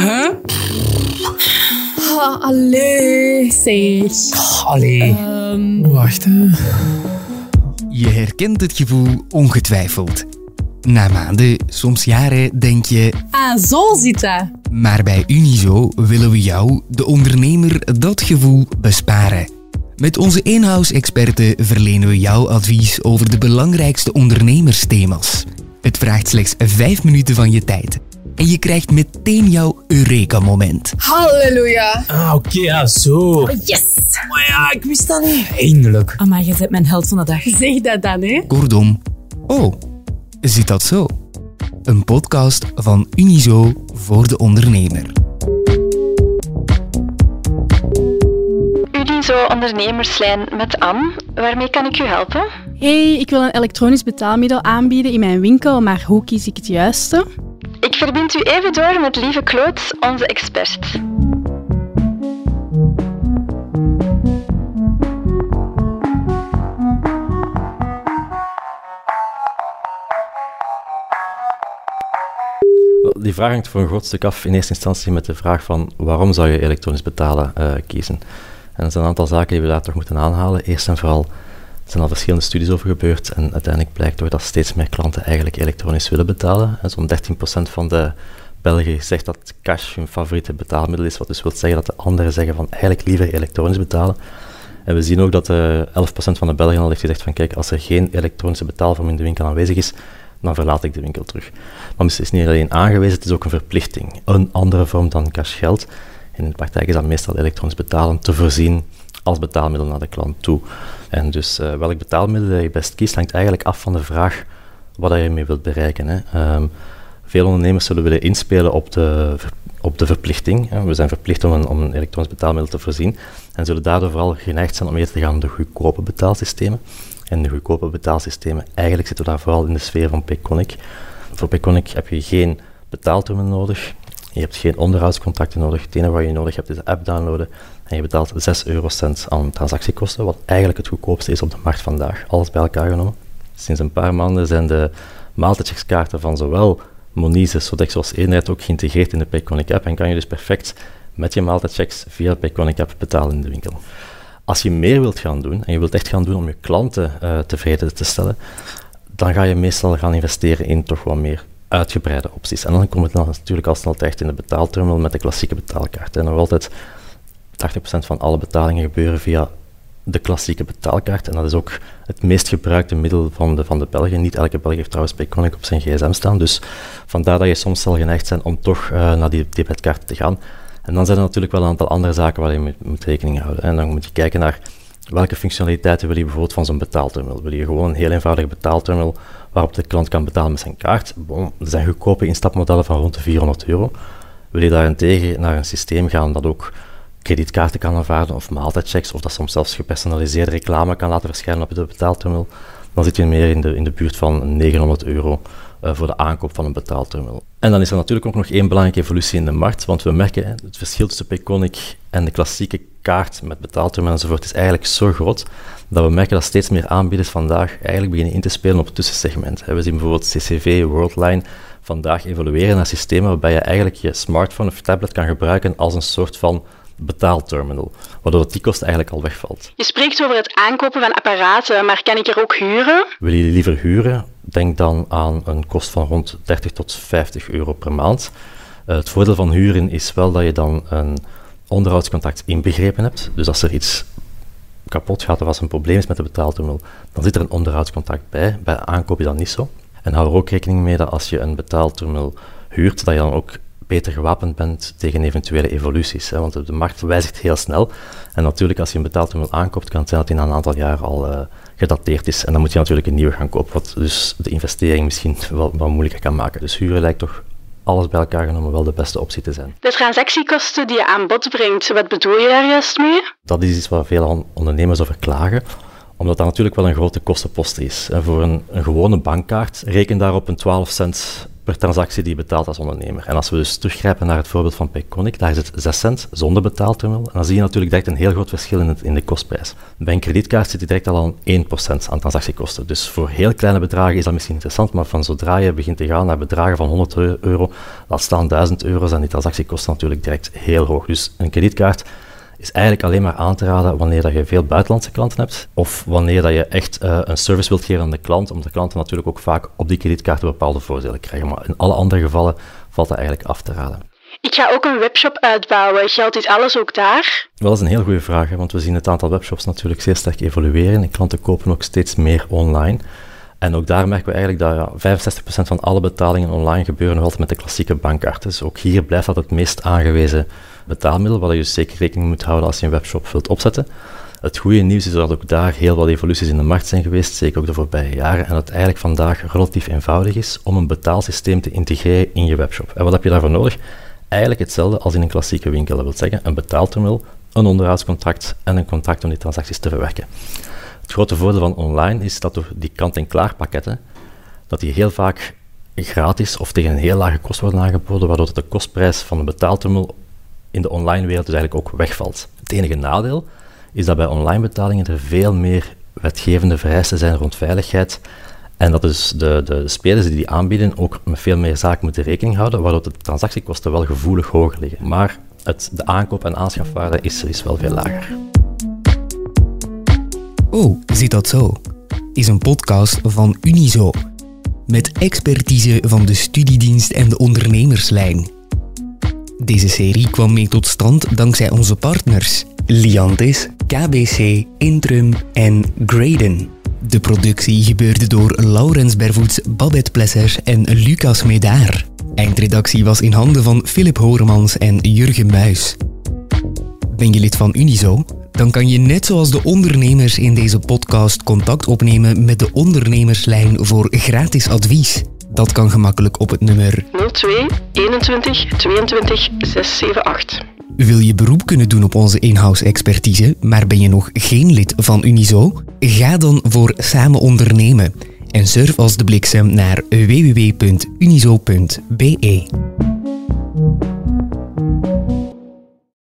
Huh? Ah, allee. Zeg. Allee. Ehm, Wacht, hè. Je herkent het gevoel ongetwijfeld. Na maanden, soms jaren, denk je... ah, zo zit dat. Maar bij Unizo willen we jou, de ondernemer, dat gevoel besparen. Met onze in-house-experten verlenen we jou advies over de belangrijkste ondernemersthema's. Het vraagt slechts 5 minuten van je tijd. En je krijgt meteen jouw Eureka-moment. Halleluja. Ah, oké, ja, zo. Yes. Maar ja, ik wist dat niet. Eindelijk. Amai, je bent mijn held van de dag. Zeg dat dan, hè. Kortom, oh, zit dat zo? Een podcast van Unizo voor de ondernemer. Unizo ondernemerslijn met Anne. Waarmee kan ik u helpen? Hey, ik wil een elektronisch betaalmiddel aanbieden in mijn winkel, maar hoe kies ik het juiste? Ik verbind u even door met lieve Claude, onze expert. Die vraag hangt voor een groot stuk af in eerste instantie met de vraag van waarom zou je elektronisch betalen eh, kiezen. En er zijn een aantal zaken die we daar toch moeten aanhalen. Eerst en vooral zijn al verschillende studies over gebeurd en uiteindelijk blijkt toch dat steeds meer klanten eigenlijk elektronisch willen betalen. En zo'n 13% van de Belgen zegt dat cash hun favoriete betaalmiddel is, wat dus wil zeggen dat de anderen zeggen van eigenlijk liever elektronisch betalen. En we zien ook dat eh 11% van de Belgen al heeft gezegd van kijk, als er geen elektronische betaalvorm in de winkel aanwezig is, dan verlaat ik de winkel terug. Maar het is niet alleen aangewezen, het is ook een verplichting. Een andere vorm dan cashgeld. In de praktijk is dat meestal elektronisch betalen te voorzien als betaalmiddel naar de klant toe. En dus eh, welk betaalmiddel je best kiest, hangt eigenlijk af van de vraag wat je ermee wilt bereiken. Hè. Ehm, veel ondernemers zullen willen inspelen op de, op de verplichting. hè. We zijn verplicht om een, om een elektronisch betaalmiddel te voorzien en zullen daardoor vooral geneigd zijn om eerder te gaan naar de goedkope betaalsystemen. En de goedkope betaalsystemen, eigenlijk zitten we daar vooral in de sfeer van Payconic. Voor Payconic heb je geen betaaltermen nodig, je hebt geen onderhoudscontracten nodig. Het enige wat je nodig hebt is de app downloaden en je betaalt 6 eurocent aan transactiekosten, wat eigenlijk het goedkoopste is op de markt vandaag, alles bij elkaar genomen. Sinds een paar maanden zijn de maaltijdcheckskaarten van zowel Monize, Sodexo als Eenheid ook geïntegreerd in de Payconic app en kan je dus perfect met je maaltijdchecks via de Payconic app betalen in de winkel. Als je meer wilt gaan doen, en je wilt echt gaan doen om je klanten eh, tevreden te stellen, dan ga je meestal gaan investeren in toch wat meer uitgebreide opties. En dan komt het dan natuurlijk al snel terecht in de betaalterminal met de klassieke betaalkaart. En nog altijd 80% van alle betalingen gebeuren via de klassieke betaalkaart. En dat is ook het meest gebruikte middel van de, van de Belgen. Niet elke Belg heeft trouwens Payconic op zijn gsm staan. Dus vandaar dat je soms zal geneigd zijn om toch eh, naar die debetkaart te gaan. En dan zijn er natuurlijk wel een aantal andere zaken waar je moet rekening houden. En dan moet je kijken naar welke functionaliteiten wil je bijvoorbeeld van zo'n betaalterminal. Wil je gewoon een heel eenvoudige betaalterminal waarop de klant kan betalen met zijn kaart? Bon, er zijn goedkope instapmodellen van rond de 400 euro. Wil je daarentegen naar een systeem gaan dat ook kredietkaarten kan aanvaarden of maaltijdchecks, of dat soms zelfs gepersonaliseerde reclame kan laten verschijnen op de betaalterminal, dan zit je meer in de, in de buurt van 900 euro eh, voor de aankoop van een betaalterminal. En dan is er natuurlijk ook nog één belangrijke evolutie in de markt, want we merken het verschil tussen Payconic en de klassieke kaart met betaalterminal enzovoort is eigenlijk zo groot dat we merken dat steeds meer aanbieders vandaag eigenlijk beginnen in te spelen op het tussensegment. We zien bijvoorbeeld CCV, Worldline vandaag evolueren naar systemen waarbij je eigenlijk je smartphone of tablet kan gebruiken als een soort van betaalterminal, waardoor die kost eigenlijk al wegvalt. Je spreekt over het aankopen van apparaten, maar kan ik er ook huren? Wil je liever huren? Denk dan aan een kost van rond 30 tot 50 euro per maand. Eh, het voordeel van huren is wel dat je dan een onderhoudscontract inbegrepen hebt. Dus als er iets kapot gaat of als er een probleem is met de betaalterminal, dan zit er een onderhoudscontract bij. Bij aankoop is dat niet zo. En hou er ook rekening mee dat als je een betaalterminal huurt, dat je dan ook beter gewapend bent tegen eventuele evoluties. Hè, want de- markt wijzigt heel snel. En natuurlijk, als je een betaalterminal aankoopt, kan het zijn dat die na een aantal jaar al eh, gedateerd is. En dan moet je natuurlijk een nieuwe gaan kopen, wat dus de investering misschien wel, wel moeilijker kan maken. Dus huren lijkt toch alles bij elkaar genomen wel de beste optie te zijn. De transactiekosten die je aan bod brengt, wat bedoel je daar juist mee? Dat is iets waar veel on- ondernemers over klagen, omdat dat natuurlijk wel een grote kostenpost is. En voor een, een gewone bankkaart, reken daarop een 12 cent per transactie die je betaalt als ondernemer. En als we dus teruggrijpen naar het voorbeeld van Payconic, daar is het 6 cent zonder betaalterminal. En dan zie je natuurlijk direct een heel groot verschil in, in de kostprijs. Bij een kredietkaart zit je direct al aan 1% aan transactiekosten. Dus voor heel kleine bedragen is dat misschien interessant, maar van zodra je begint te gaan naar bedragen van 100 euro, laat staan 1000 euro, zijn die transactiekosten natuurlijk direct heel hoog. Dus een kredietkaart is eigenlijk alleen maar aan te raden wanneer dat je veel buitenlandse klanten hebt of wanneer dat je echt uh, een service wilt geven aan de klant, omdat de klanten natuurlijk ook vaak op die kredietkaarten bepaalde voordelen krijgen. Maar in alle andere gevallen valt dat eigenlijk af te raden. Ik ga ook een webshop uitbouwen. Geldt dit alles ook daar? Wel, dat is een heel goede vraag, hè, want we zien het aantal webshops natuurlijk zeer sterk evolueren en klanten kopen ook steeds meer online. En ook daar merken we eigenlijk dat ja, 65% van alle betalingen online gebeuren nog altijd met de klassieke bankkaart. Dus ook hier blijft dat het meest aangewezen betaalmiddel, waar je dus zeker rekening moet houden als je een webshop wilt opzetten. Het goede nieuws is dat ook daar heel wat evoluties in de markt zijn geweest, zeker ook de voorbije jaren, en dat het eigenlijk vandaag relatief eenvoudig is om een betaalsysteem te integreren in je webshop. En wat heb je daarvoor nodig? Eigenlijk hetzelfde als in een klassieke winkel. Dat wil zeggen, een betaalterminal, een onderhoudscontract en een contract om die transacties te verwerken. Het grote voordeel van online is dat door die kant-en-klaar pakketten, dat die heel vaak gratis of tegen een heel lage kost worden aangeboden, waardoor de kostprijs van een betaalterminal in de online wereld dus eigenlijk ook wegvalt. Het enige nadeel is dat bij online betalingen er veel meer wetgevende vereisten zijn rond veiligheid en dat dus de, de spelers die die aanbieden ook met veel meer zaken moeten rekening houden, waardoor de transactiekosten wel gevoelig hoger liggen. Maar het, de aankoop- en aanschafwaarde is, is wel veel lager. Oh, zit dat zo? Is een podcast van Unizo. Met expertise van de studiedienst en de ondernemerslijn. Deze serie kwam mee tot stand dankzij onze partners Liantis, KBC, Intrum en Graden. De productie gebeurde door Laurens Bervoets, Babette Plesser en Lucas Medaar. Eindredactie was in handen van Philip Horemans en Jurgen Muis. Ben je lid van Unizo? Dan kan je net zoals de ondernemers in deze podcast contact opnemen met de ondernemerslijn voor gratis advies. Dat kan gemakkelijk op het nummer 02 21 22 678. Wil je beroep kunnen doen op onze in-house expertise, maar ben je nog geen lid van Unizo? Ga dan voor Samen Ondernemen en surf als de bliksem naar www.unizo.be.